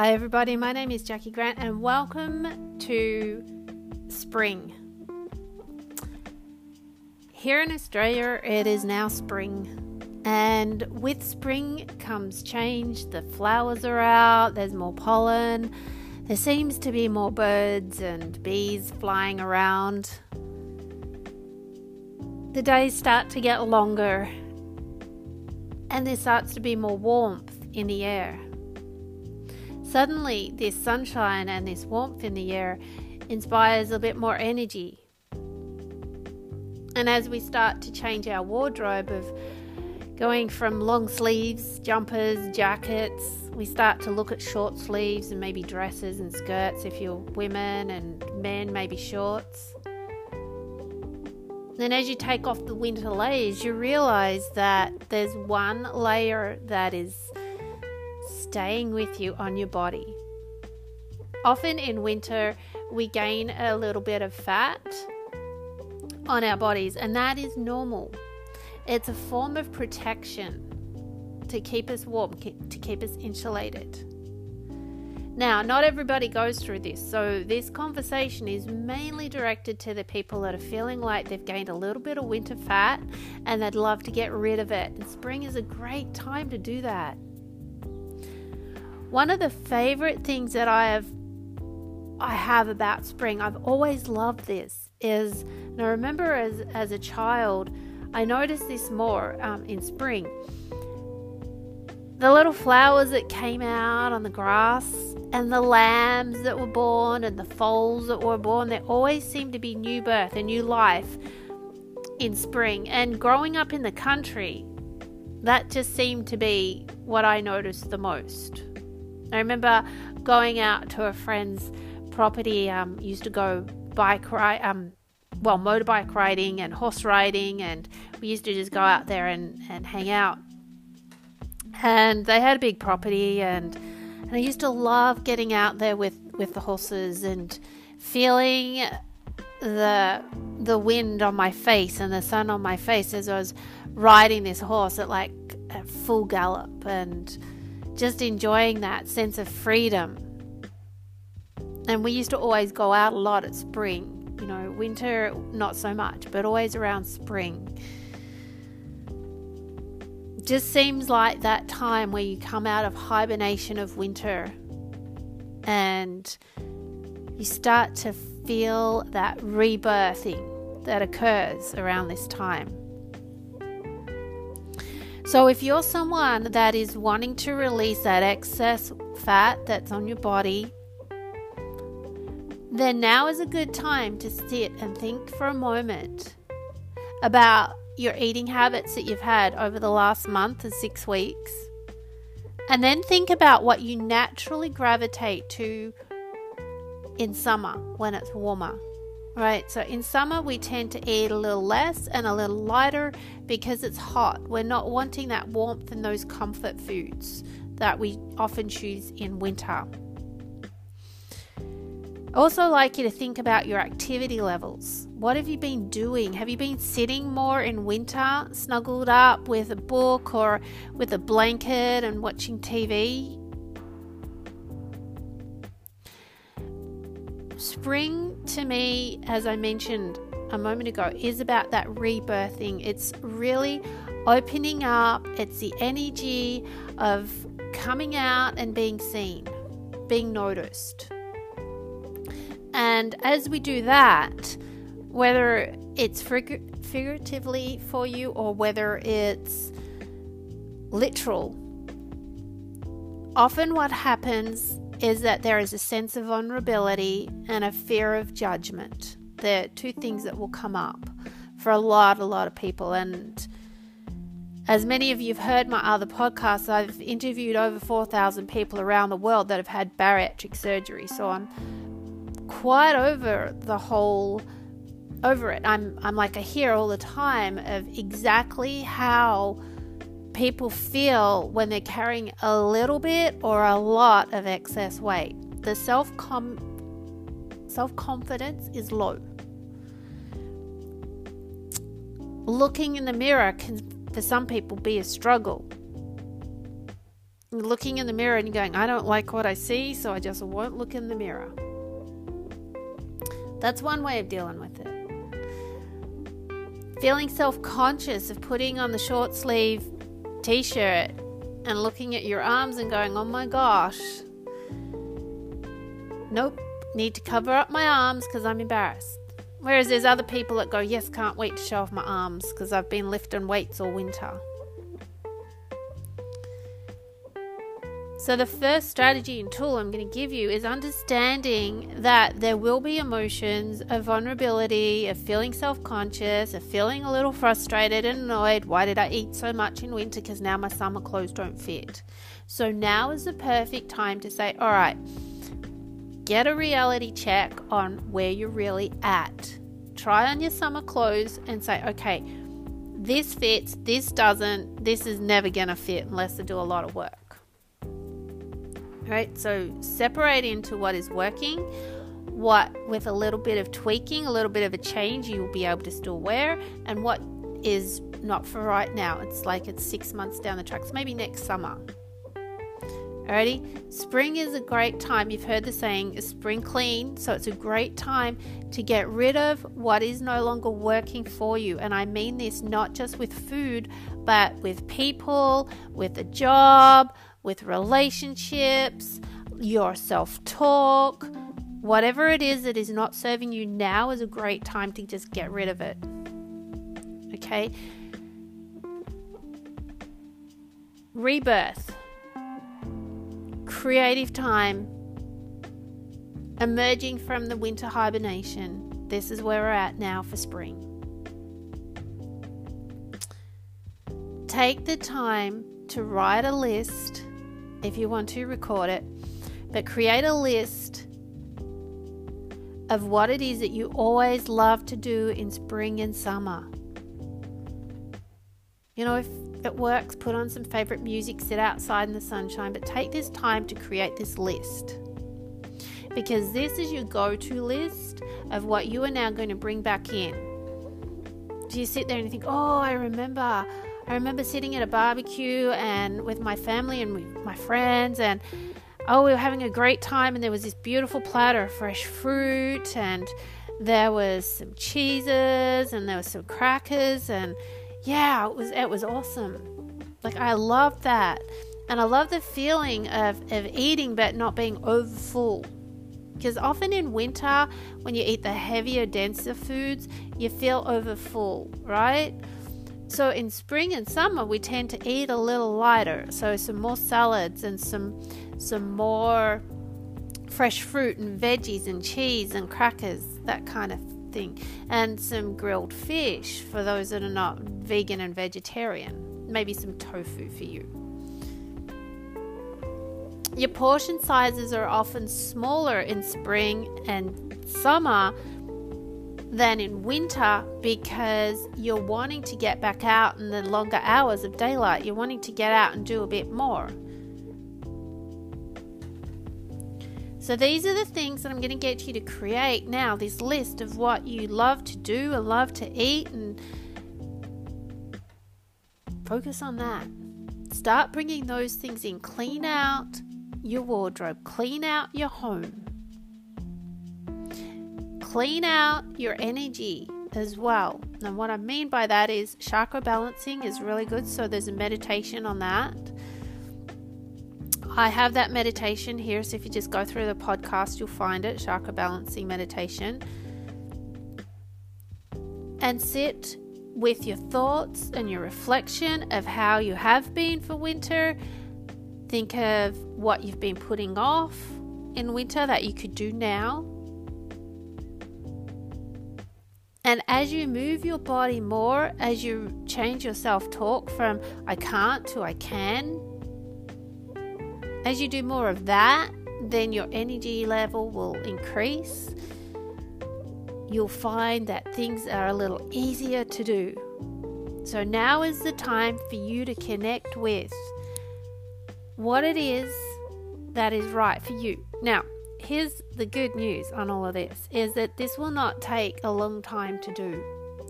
Hi, everybody. My name is Jacqui Grant, and welcome to spring. Here in Australia, it is now spring, and with spring comes change. The flowers are out, there's more pollen, there seems to be more birds and bees flying around. The days start to get longer, and there starts to be more warmth in the air. Suddenly, this sunshine and this warmth in the air inspires a bit more energy. And as we start to change our wardrobe of going from long sleeves, jumpers, jackets, we start to look at short sleeves and maybe dresses and skirts if you're women and men, maybe shorts. Then, as you take off the winter layers, you realize that there's one layer that is staying with you on your body. Often in winter, we gain a little bit of fat on our bodies, and that is normal. It's a form of protection to keep us warm, to keep us insulated. Now, not everybody goes through this, so this conversation is mainly directed to the people that are feeling like they've gained a little bit of winter fat and they'd love to get rid of it. And spring is a great time to do that. One of the favorite things that I have I have about spring, I've always loved this, is and I remember as as a child, I noticed this more um, in spring. The little flowers that came out on the grass, and the lambs that were born, and the foals that were born, there always seemed to be new birth, a new life in spring. And growing up in the country, that just seemed to be what I noticed the most. I remember going out to a friend's property. Um, used to go bike ride, um, well, motorbike riding and horse riding, and we used to just go out there and, and hang out. And they had a big property, and and I used to love getting out there with with the horses and feeling the the wind on my face and the sun on my face as I was riding this horse at like at full gallop and just enjoying that sense of freedom. And we used to always go out a lot at spring, you know, winter not so much, but always around spring. Just seems like that time where you come out of hibernation of winter and you start to feel that rebirthing that occurs around this time. So, if you're someone that is wanting to release that excess fat that's on your body, then now is a good time to sit and think for a moment about your eating habits that you've had over the last month or six weeks. And then think about what you naturally gravitate to in summer when it's warmer right? So in summer, we tend to eat a little less and a little lighter because it's hot. We're not wanting that warmth and those comfort foods that we often choose in winter. I also like you to think about your activity levels. What have you been doing? Have you been sitting more in winter, snuggled up with a book or with a blanket and watching TV? Spring to me, as I mentioned a moment ago, is about that rebirthing. It's really opening up, it's the energy of coming out and being seen, being noticed. And as we do that, whether it's fig- figuratively for you or whether it's literal, often what happens is that there is a sense of vulnerability and a fear of judgment. They're two things that will come up for a lot, a lot of people. And as many of you have heard my other podcasts, I've interviewed over 4,000 people around the world that have had bariatric surgery. So I'm quite over the whole over it. I'm I'm like I hear all the time of exactly how people feel when they're carrying a little bit or a lot of excess weight. The self self confidence is low. Looking in the mirror can, for some people, be a struggle. looking in the mirror and going, I don't like what I see, so I just won't look in the mirror. That's one way of dealing with it. Feeling self conscious of putting on the short sleeve t shirt and looking at your arms and going, oh my gosh. Nope, need to cover up my arms because I'm embarrassed. Whereas there's other people that go, yes, can't wait to show off my arms because I've been lifting weights all winter. So, the first strategy and tool I'm going to give you is understanding that there will be emotions of vulnerability, of feeling self conscious, of feeling a little frustrated and annoyed. Why did I eat so much in winter? Because now my summer clothes don't fit. So, now is the perfect time to say, all right, get a reality check on where you're really at. Try on your summer clothes and say, okay, this fits, this doesn't, this is never going to fit unless I do a lot of work right? So separate into what is working, what with a little bit of tweaking, a little bit of a change, you will be able to still wear, and what is not for right now. It's like it's six months down the tracks, so maybe next summer. Alrighty, spring is a great time. You've heard the saying, spring clean. So it's a great time to get rid of what is no longer working for you. And I mean this not just with food, but with people, with a job, with relationships, your self talk, whatever it is that is not serving you now is a great time to just get rid of it. Okay? Rebirth, creative time, emerging from the winter hibernation. This is where we're at now for spring. Take the time to write a list if you want to record it, but create a list of what it is that you always love to do in spring and summer. You know, if it works, put on some favorite music, sit outside in the sunshine, but take this time to create this list. Because this is your go to list of what you are now going to bring back in. Do you sit there and think, oh, I remember I remember sitting at a barbecue and with my family and my friends and oh we were having a great time and there was this beautiful platter of fresh fruit and there was some cheeses and there was some crackers and yeah it was it was awesome. Like i love that. And i love the feeling of, of eating but not being over full because often in winter when you eat the heavier denser foods you feel over full right so in spring and summer we tend to eat a little lighter. So some more salads and some some more fresh fruit and veggies and cheese and crackers, that kind of thing. And some grilled fish for those that are not vegan and vegetarian. Maybe some tofu for you. Your portion sizes are often smaller in spring and summer than in winter because you're wanting to get back out in the longer hours of daylight. You're wanting to get out and do a bit more. So, these are the things that I'm going to get you to create now this list of what you love to do and love to eat, and focus on that. Start bringing those things in. Clean out your wardrobe, clean out your home clean out your energy as well. And what I mean by that is chakra balancing is really good. So there's a meditation on that. I have that meditation here. So if you just go through the podcast, you'll find it chakra balancing meditation. And sit with your thoughts and your reflection of how you have been for winter. Think of what you've been putting off in winter that you could do now And as you move your body more, as you change your self talk from I can't to I can, as you do more of that, then your energy level will increase. You'll find that things are a little easier to do. So now is the time for you to connect with what it is that is right for you. Now, here's the good news on all of this is that this will not take a long time to do.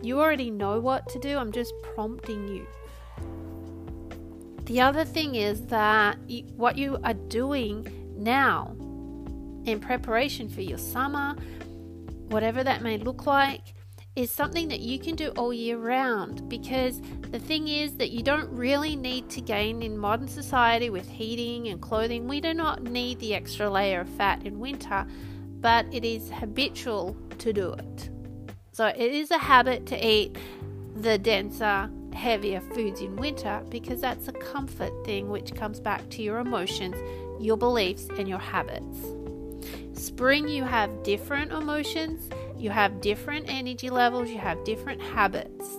You already know what to do, I'm just prompting you. The other thing is that what you are doing now in preparation for your summer, whatever that may look like, is something that you can do all year round because the thing is that you don't really need to gain in modern society with heating and clothing. We do not need the extra layer of fat in winter, but it is habitual to do it. So it is a habit to eat the denser, heavier foods in winter because that's a comfort thing which comes back to your emotions, your beliefs, and your habits. Spring, you have different emotions you have different energy levels, you have different habits.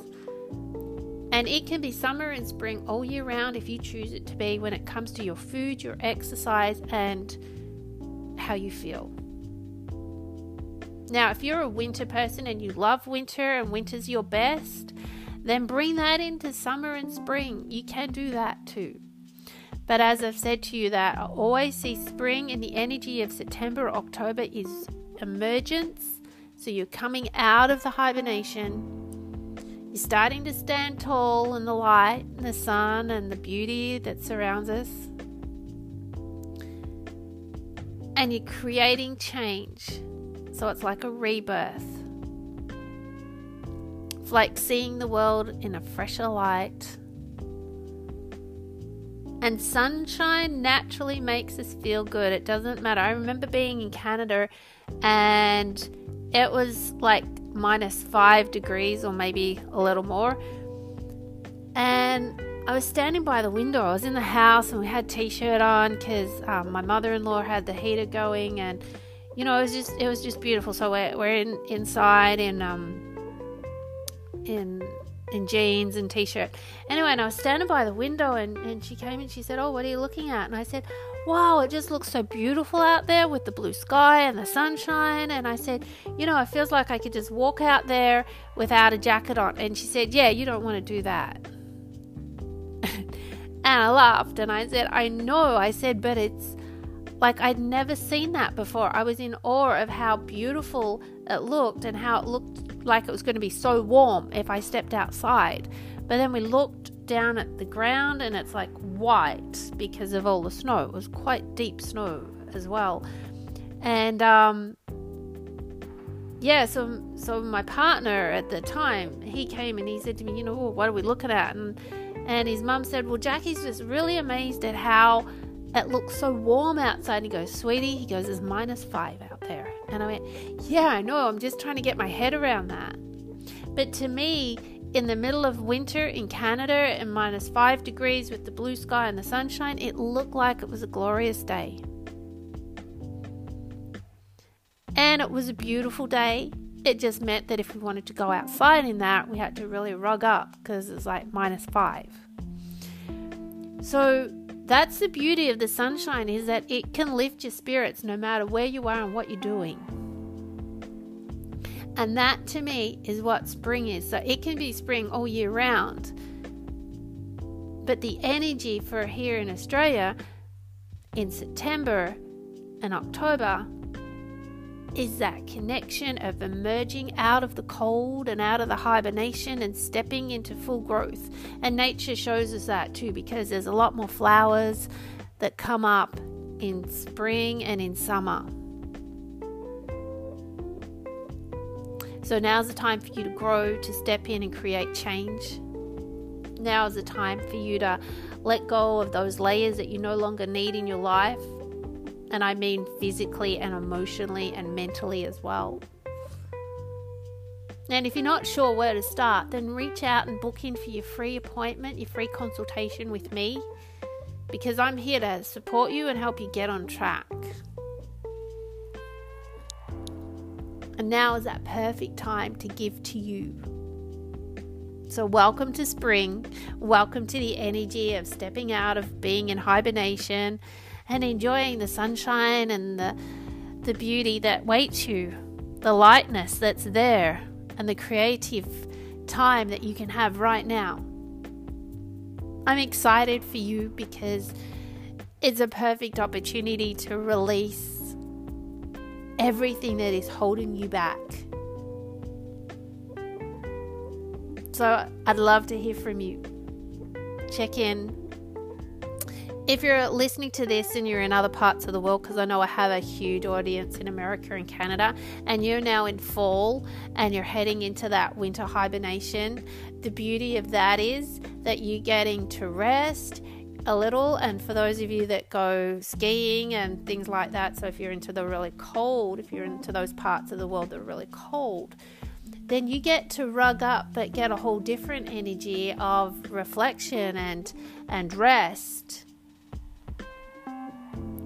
And it can be summer and spring all year round if you choose it to be when it comes to your food, your exercise, and how you feel. Now, if you're a winter person and you love winter and winter's your best, then bring that into summer and spring. You can do that too. But as I've said to you, that I always see spring and the energy of September, or October is emergence so you're coming out of the hibernation. You're starting to stand tall in the light and the sun and the beauty that surrounds us. And you're creating change. So it's like a rebirth. It's like seeing the world in a fresher light. And sunshine naturally makes us feel good. It doesn't matter. I remember being in Canada and it was like minus five degrees or maybe a little more. And I was standing by the window. I was in the house and we had t-shirt on because um, my mother-in-law had the heater going, and you know it was just it was just beautiful. So we're, we're in inside in um in in jeans and t-shirt. Anyway, and I was standing by the window, and and she came and she said, "Oh, what are you looking at?" And I said, wow, it just looks so beautiful out there with the blue sky and the sunshine. And I said, you know, it feels like I could just walk out there without a jacket on. And she said, yeah, you don't want to do that. and I laughed and I said, I know. I said, but it's like I'd never seen that before. I was in awe of how beautiful it looked and how it looked like it was going to be so warm if I stepped outside. But then we looked down at the ground and it's like white because of all the snow. It was quite deep snow as well. And um, yeah, so so my partner at the time, he came and he said to me, you know, what are we looking at? And and his mum said, well, Jacqui's just really amazed at how it looks so warm outside. And he goes, sweetie, he goes, it's minus five out there. And I went, yeah, I know. I'm just trying to get my head around that. But to me, in the middle of winter in Canada and minus five degrees with the blue sky and the sunshine, it looked like it was a glorious day. And it was a beautiful day. It just meant that if we wanted to go outside in that, we had to really rug up because it's like minus five. So that's the beauty of the sunshine is that it can lift your spirits no matter where you are and what you're doing. And that to me is what spring is. So it can be spring all year round. But the energy for here in Australia in September and October is that connection of emerging out of the cold and out of the hibernation and stepping into full growth. And nature shows us that too because there's a lot more flowers that come up in spring and in summer. So now's the time for you to grow, to step in and create change. Now is the time for you to let go of those layers that you no longer need in your life. And I mean physically and emotionally and mentally as well. And if you're not sure where to start, then reach out and book in for your free appointment, your free consultation with me, because I'm here to support you and help you get on track. And now is that perfect time to give to you. So, welcome to spring. Welcome to the energy of stepping out of being in hibernation and enjoying the sunshine and the, the beauty that waits you, the lightness that's there, and the creative time that you can have right now. I'm excited for you because it's a perfect opportunity to release everything that is holding you back. So I'd love to hear from you. Check in if you're listening to this and you're in other parts of the world, because I know I have a huge audience in America and Canada, and you're now in fall and you're heading into that winter hibernation, the beauty of that is that you're getting to rest a little. And for those of you that go skiing and things like that, so if you're into the really cold, if you're into those parts of the world that are really cold, then you get to rug up but get a whole different energy of reflection and and rest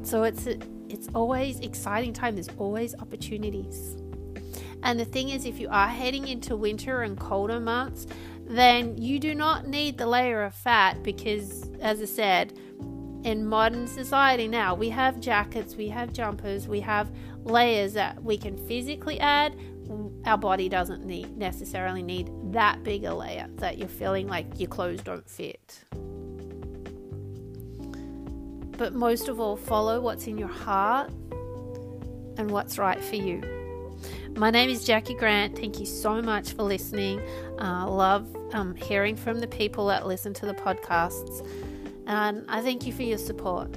so it's it's always exciting time. There's always opportunities. And the thing is, if you are heading into winter and colder months, then you do not need the layer of fat because, as I said, in modern society now, we have jackets, we have jumpers, we have layers that we can physically add. Our body doesn't need necessarily need that big a layer that you're feeling like your clothes don't fit but most of all, follow what's in your heart and what's right for you. My name is Jacqui Grant. Thank you so much for listening. I uh, love um, hearing from the people that listen to the podcasts, and I thank you for your support.